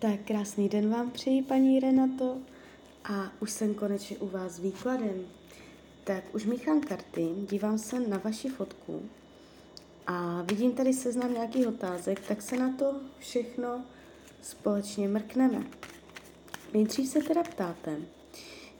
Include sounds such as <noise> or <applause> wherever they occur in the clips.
Tak krásný den vám přeji, paní Renato. A už jsem konečně u vás s výkladem. Tak už míchám karty, dívám se na vaši fotku a vidím tady seznam nějakých otázek, tak se na to všechno společně mrkneme. Nejdřív se teda ptáte,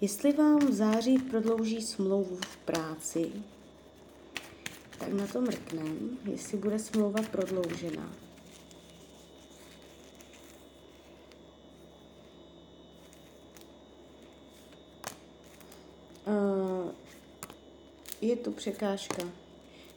jestli vám v září prodlouží smlouvu v práci, tak na to mrknem, jestli bude smlouva prodloužena. Je tu překážka.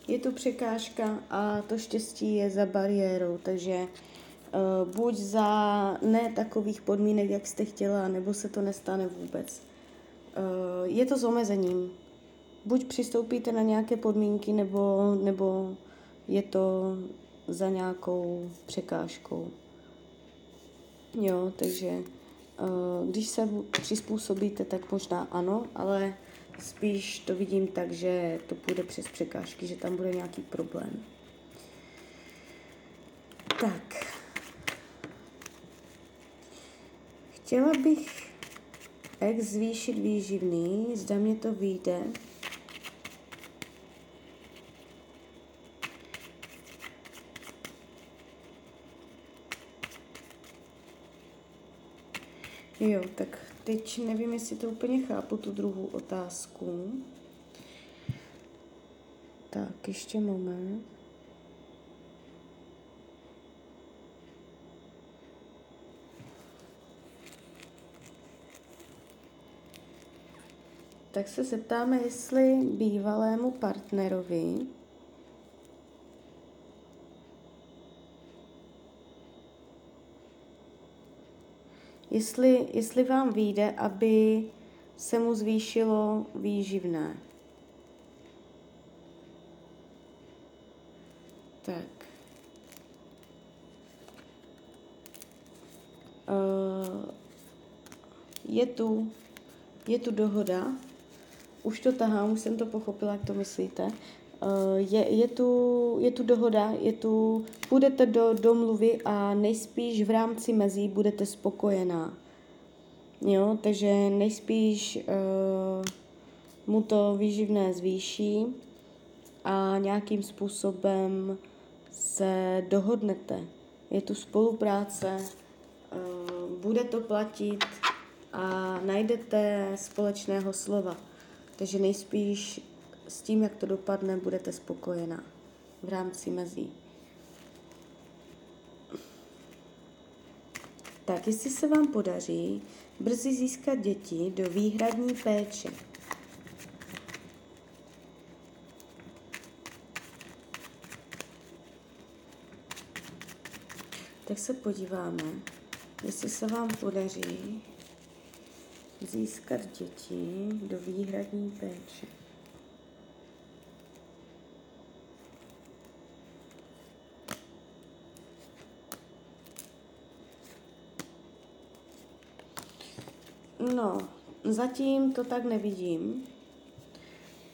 Je tu překážka a to štěstí je za bariérou, takže uh, buď za ne takových podmínek, jak jste chtěla, nebo se to nestane vůbec. Uh, je to s omezením. Buď přistoupíte na nějaké podmínky, nebo, nebo je to za nějakou překážkou. Jo, takže uh, když se přizpůsobíte, tak možná ano, ale spíš to vidím tak, že to půjde přes překážky, že tam bude nějaký problém. Tak. Chtěla bych ex zvýšit výživný, zda mě to vyjde. Jo, tak teď nevím, jestli to úplně chápu, tu druhou otázku. Tak, ještě moment. Tak se zeptáme, jestli bývalému partnerovi jestli, jestli vám vyjde, aby se mu zvýšilo výživné. Tak. Uh, je tu, je tu dohoda. Už to tahám, už jsem to pochopila, jak to myslíte. Eh, je, je, tu, je tu dohoda, je tu, půjdete do domluvy a nejspíš v rámci mezí budete spokojená. Jo, takže nejspíš uh, mu to výživné zvýší a nějakým způsobem se dohodnete. Je tu spolupráce, uh, bude to platit a najdete společného slova. Takže nejspíš s tím, jak to dopadne, budete spokojená v rámci mezí. Tak, jestli se vám podaří brzy získat děti do výhradní péče. Tak se podíváme, jestli se vám podaří získat děti do výhradní péče. No, zatím to tak nevidím.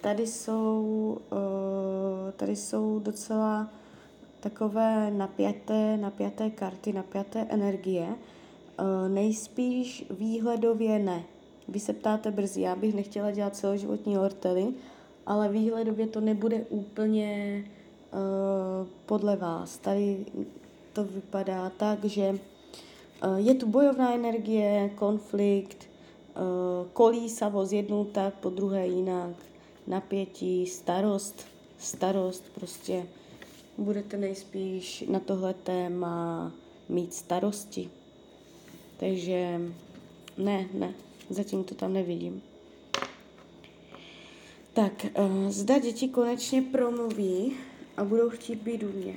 Tady jsou, uh, tady jsou docela takové napjaté, napjaté karty, napjaté energie. Uh, nejspíš výhledově ne. Vy se ptáte brzy, já bych nechtěla dělat celoživotní hortely, ale výhledově to nebude úplně uh, podle vás. Tady to vypadá tak, že je tu bojovná energie, konflikt, Eh, kolísavo z jednou tak, po druhé jinak, napětí, starost, starost, prostě budete nejspíš na tohle téma mít starosti. Takže ne, ne, zatím to tam nevidím. Tak, uh, zda děti konečně promluví a budou chtít být u mě.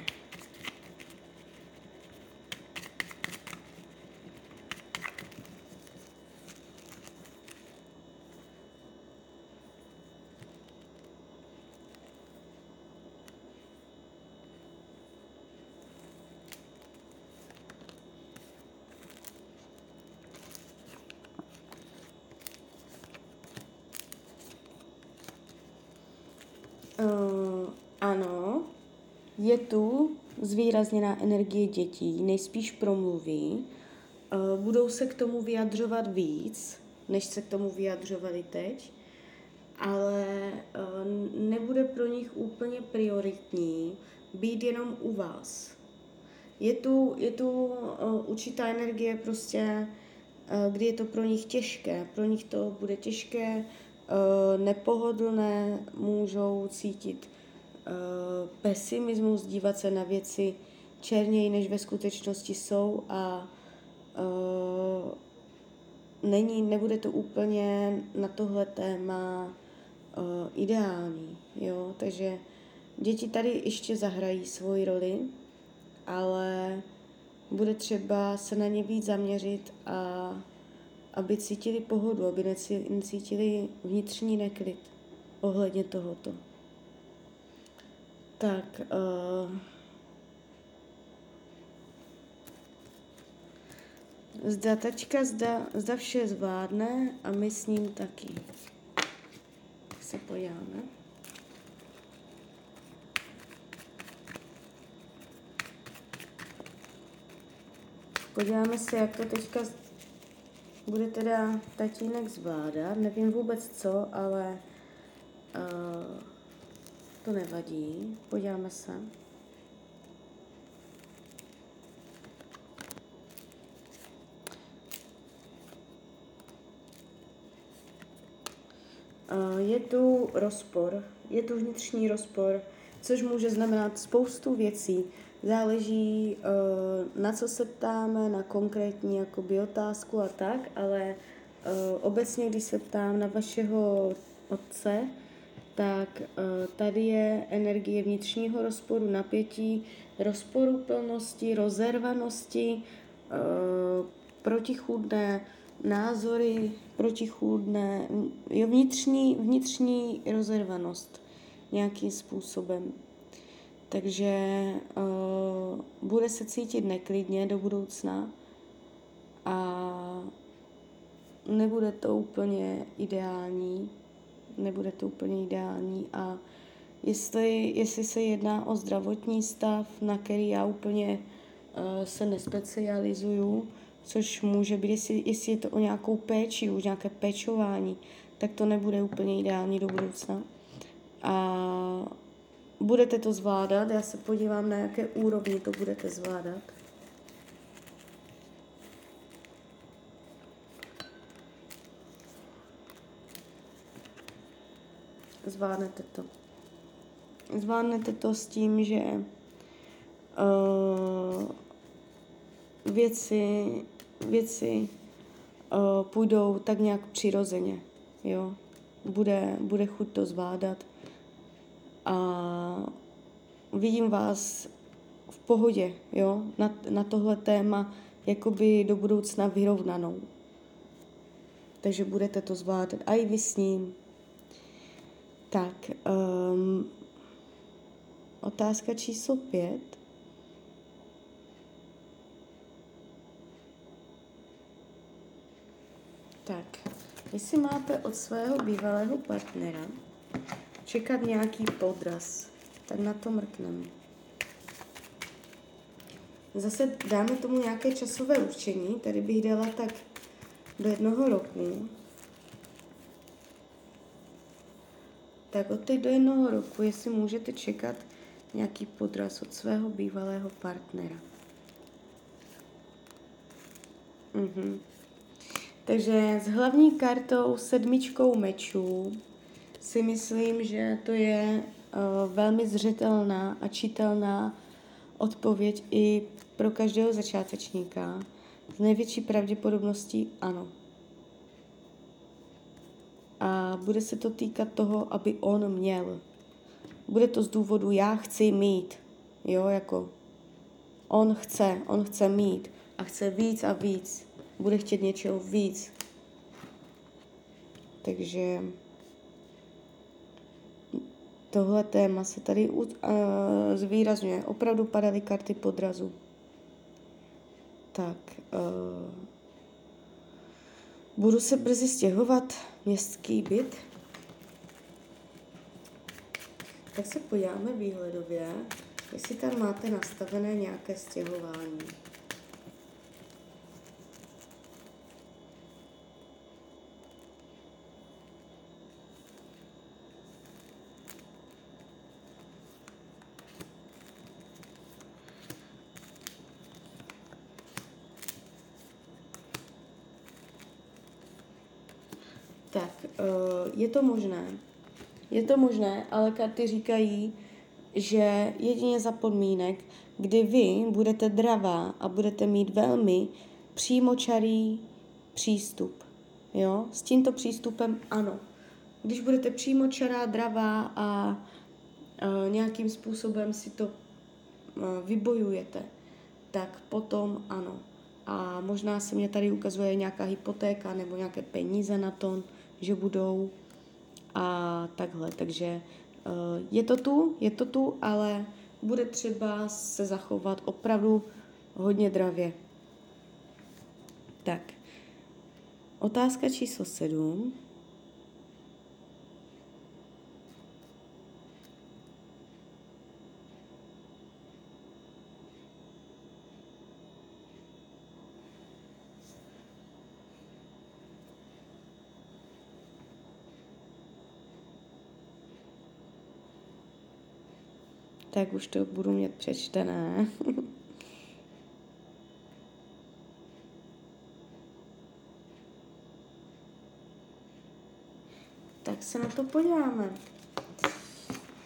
Uh, ano, je tu zvýrazněná energie dětí, nejspíš promluví Uh, budou se k tomu vyjadřovat víc, než se k tomu vyjadřovali teď, ale uh, nebude pro nich úplně prioritní být jenom u vás. Je tu, je tu uh, určitá energie prostě, kdy je to pro nich těžké. Pro nich to bude těžké, nepohodlné, můžou cítit pesimismus, dívat se na věci černěji, než ve skutečnosti jsou a uh, není, nebude to úplně na tohle téma uh, ideální, jo, takže děti tady ještě zahrají svoji roli, ale bude třeba se na ně víc zaměřit a aby cítili pohodu, aby necítili vnitřní neklid ohledně tohoto. Tak, uh, Zda tačka, zda, zda vše zvládne a my s ním taky. Tak se podíváme. Podíváme se, jak to teďka bude teda tatínek zvládat. Nevím vůbec co, ale uh, to nevadí. Podíváme se. je tu rozpor, je tu vnitřní rozpor, což může znamenat spoustu věcí. Záleží, eh, na co se ptáme, na konkrétní jakoby, otázku a tak, ale eh, obecně, když se ptám na vašeho otce, tak eh, tady je energie vnitřního rozporu, napětí, rozporu plnosti, rozervanosti, protichůdné názory protichůdné, je vnitřní, vnitřní rozervanost nějakým způsobem. Takže uh, bude se cítit neklidně do budoucna a nebude to úplně ideální, nebude to úplně ideální a jestli, jestli se jedná o zdravotní stav, na který já úplně uh, se nespecializuju, což může být, jestli, jestli je to o nějakou péči, už nějaké pečování, tak to nebude úplně ideální do budoucna. A budete to zvládat, já se podívám, na jaké úrovni to budete zvládat. Zvládnete to. Zvládnete to s tím, že uh, věci věci uh, půjdou tak nějak přirozeně, jo. Bude, bude chuť to zvládat a vidím vás v pohodě, jo, na, na tohle téma jakoby do budoucna vyrovnanou. Takže budete to zvládat a i vy s ním. Tak, um, otázka číslo pět. Tak, jestli máte od svého bývalého partnera čekat nějaký podraz, tak na to mrkneme. Zase dáme tomu nějaké časové určení, tady bych dala tak do jednoho roku. Tak od teď do jednoho roku, jestli můžete čekat nějaký podraz od svého bývalého partnera. Mhm. Takže s hlavní kartou sedmičkou mečů si myslím, že to je uh, velmi zřetelná a čitelná odpověď i pro každého začátečníka. S největší pravděpodobností ano. A bude se to týkat toho, aby on měl. Bude to z důvodu já chci mít. Jo, jako on chce, on chce mít a chce víc a víc bude chtět něčeho víc. Takže tohle téma se tady uh, zvýrazňuje. Opravdu padaly karty podrazu. Tak, uh, budu se brzy stěhovat městský byt. Tak se podíváme výhledově, jestli tam máte nastavené nějaké stěhování. Tak, uh, je to možné. Je to možné, ale karty říkají, že jedině za podmínek, kdy vy budete dravá a budete mít velmi přímočarý přístup. Jo? S tímto přístupem ano. Když budete přímočará, dravá a uh, nějakým způsobem si to uh, vybojujete, tak potom ano. A možná se mě tady ukazuje nějaká hypotéka nebo nějaké peníze na to, že budou a takhle. Takže uh, je to tu, je to tu, ale bude třeba se zachovat opravdu hodně dravě. Tak. Otázka číslo sedm. Tak už to budu mít přečtené. <laughs> tak se na to podíváme.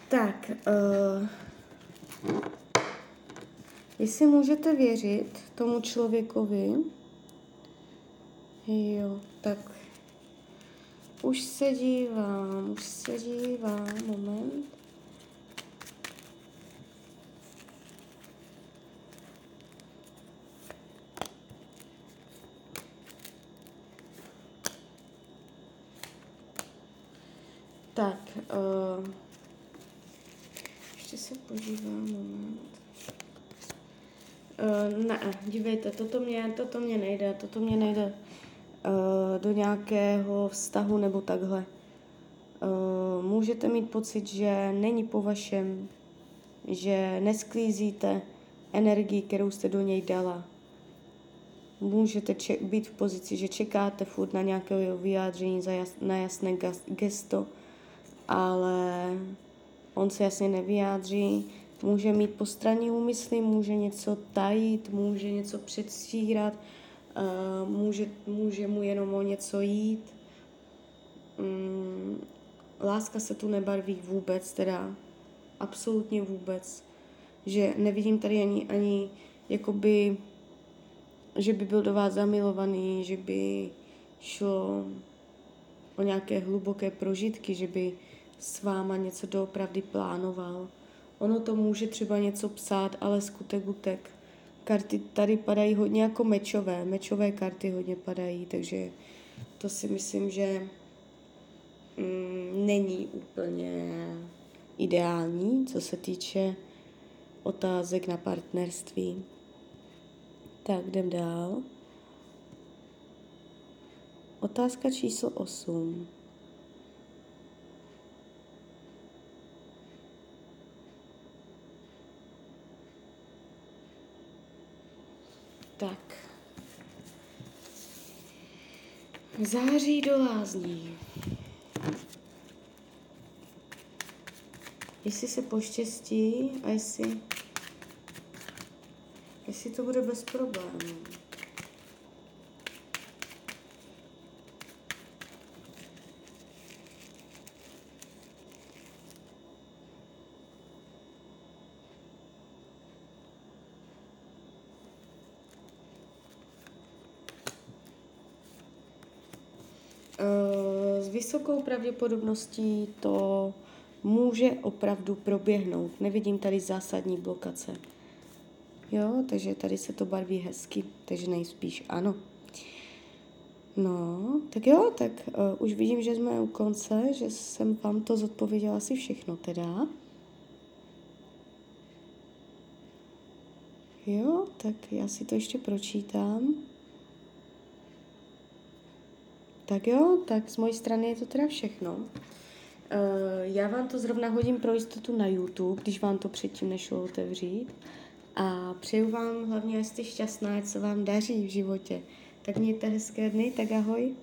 Tak, uh, jestli můžete věřit tomu člověkovi, jo, tak už se dívám, už se dívám, moment. Tak, uh, ještě se podívám, moment. Uh, ne, dívejte, toto mě, toto mě nejde, toto mě nejde uh, do nějakého vztahu nebo takhle. Uh, můžete mít pocit, že není po vašem, že nesklízíte energii, kterou jste do něj dala. Můžete če- být v pozici, že čekáte furt na nějaké vyjádření, za jas- na jasné gesto, ale on se jasně nevyjádří, může mít postranní úmysly, může něco tajit, může něco předstírat, uh, může, může mu jenom o něco jít. Um, láska se tu nebarví vůbec, teda absolutně vůbec. Že nevidím tady ani, ani jakoby, že by byl do vás zamilovaný, že by šlo o nějaké hluboké prožitky, že by s váma něco doopravdy plánoval. Ono to může třeba něco psát, ale skutek utek. Karty tady padají hodně jako mečové, mečové karty hodně padají, takže to si myslím, že mm, není úplně ideální, co se týče otázek na partnerství. Tak, jdem dál. Otázka číslo 8. Tak. Září do lázní. Jestli se poštěstí a jestli, jestli to bude bez problémů. Eh, s vysokou pravděpodobností to může opravdu proběhnout. Nevidím tady zásadní blokace. Jo, takže tady se to barví hezky, takže nejspíš ano. No, tak jo, tak uh, už vidím, že jsme u konce, že jsem vám to zodpověděla asi všechno teda. Jo, tak já si to ještě pročítám. Tak jo, tak z mojí strany je to teda všechno. Uh, já vám to zrovna hodím pro jistotu na YouTube, když vám to předtím nešlo otevřít. A přeju vám hlavně, ať jste šťastná, se vám daří v životě. Tak mějte hezké dny, tak ahoj.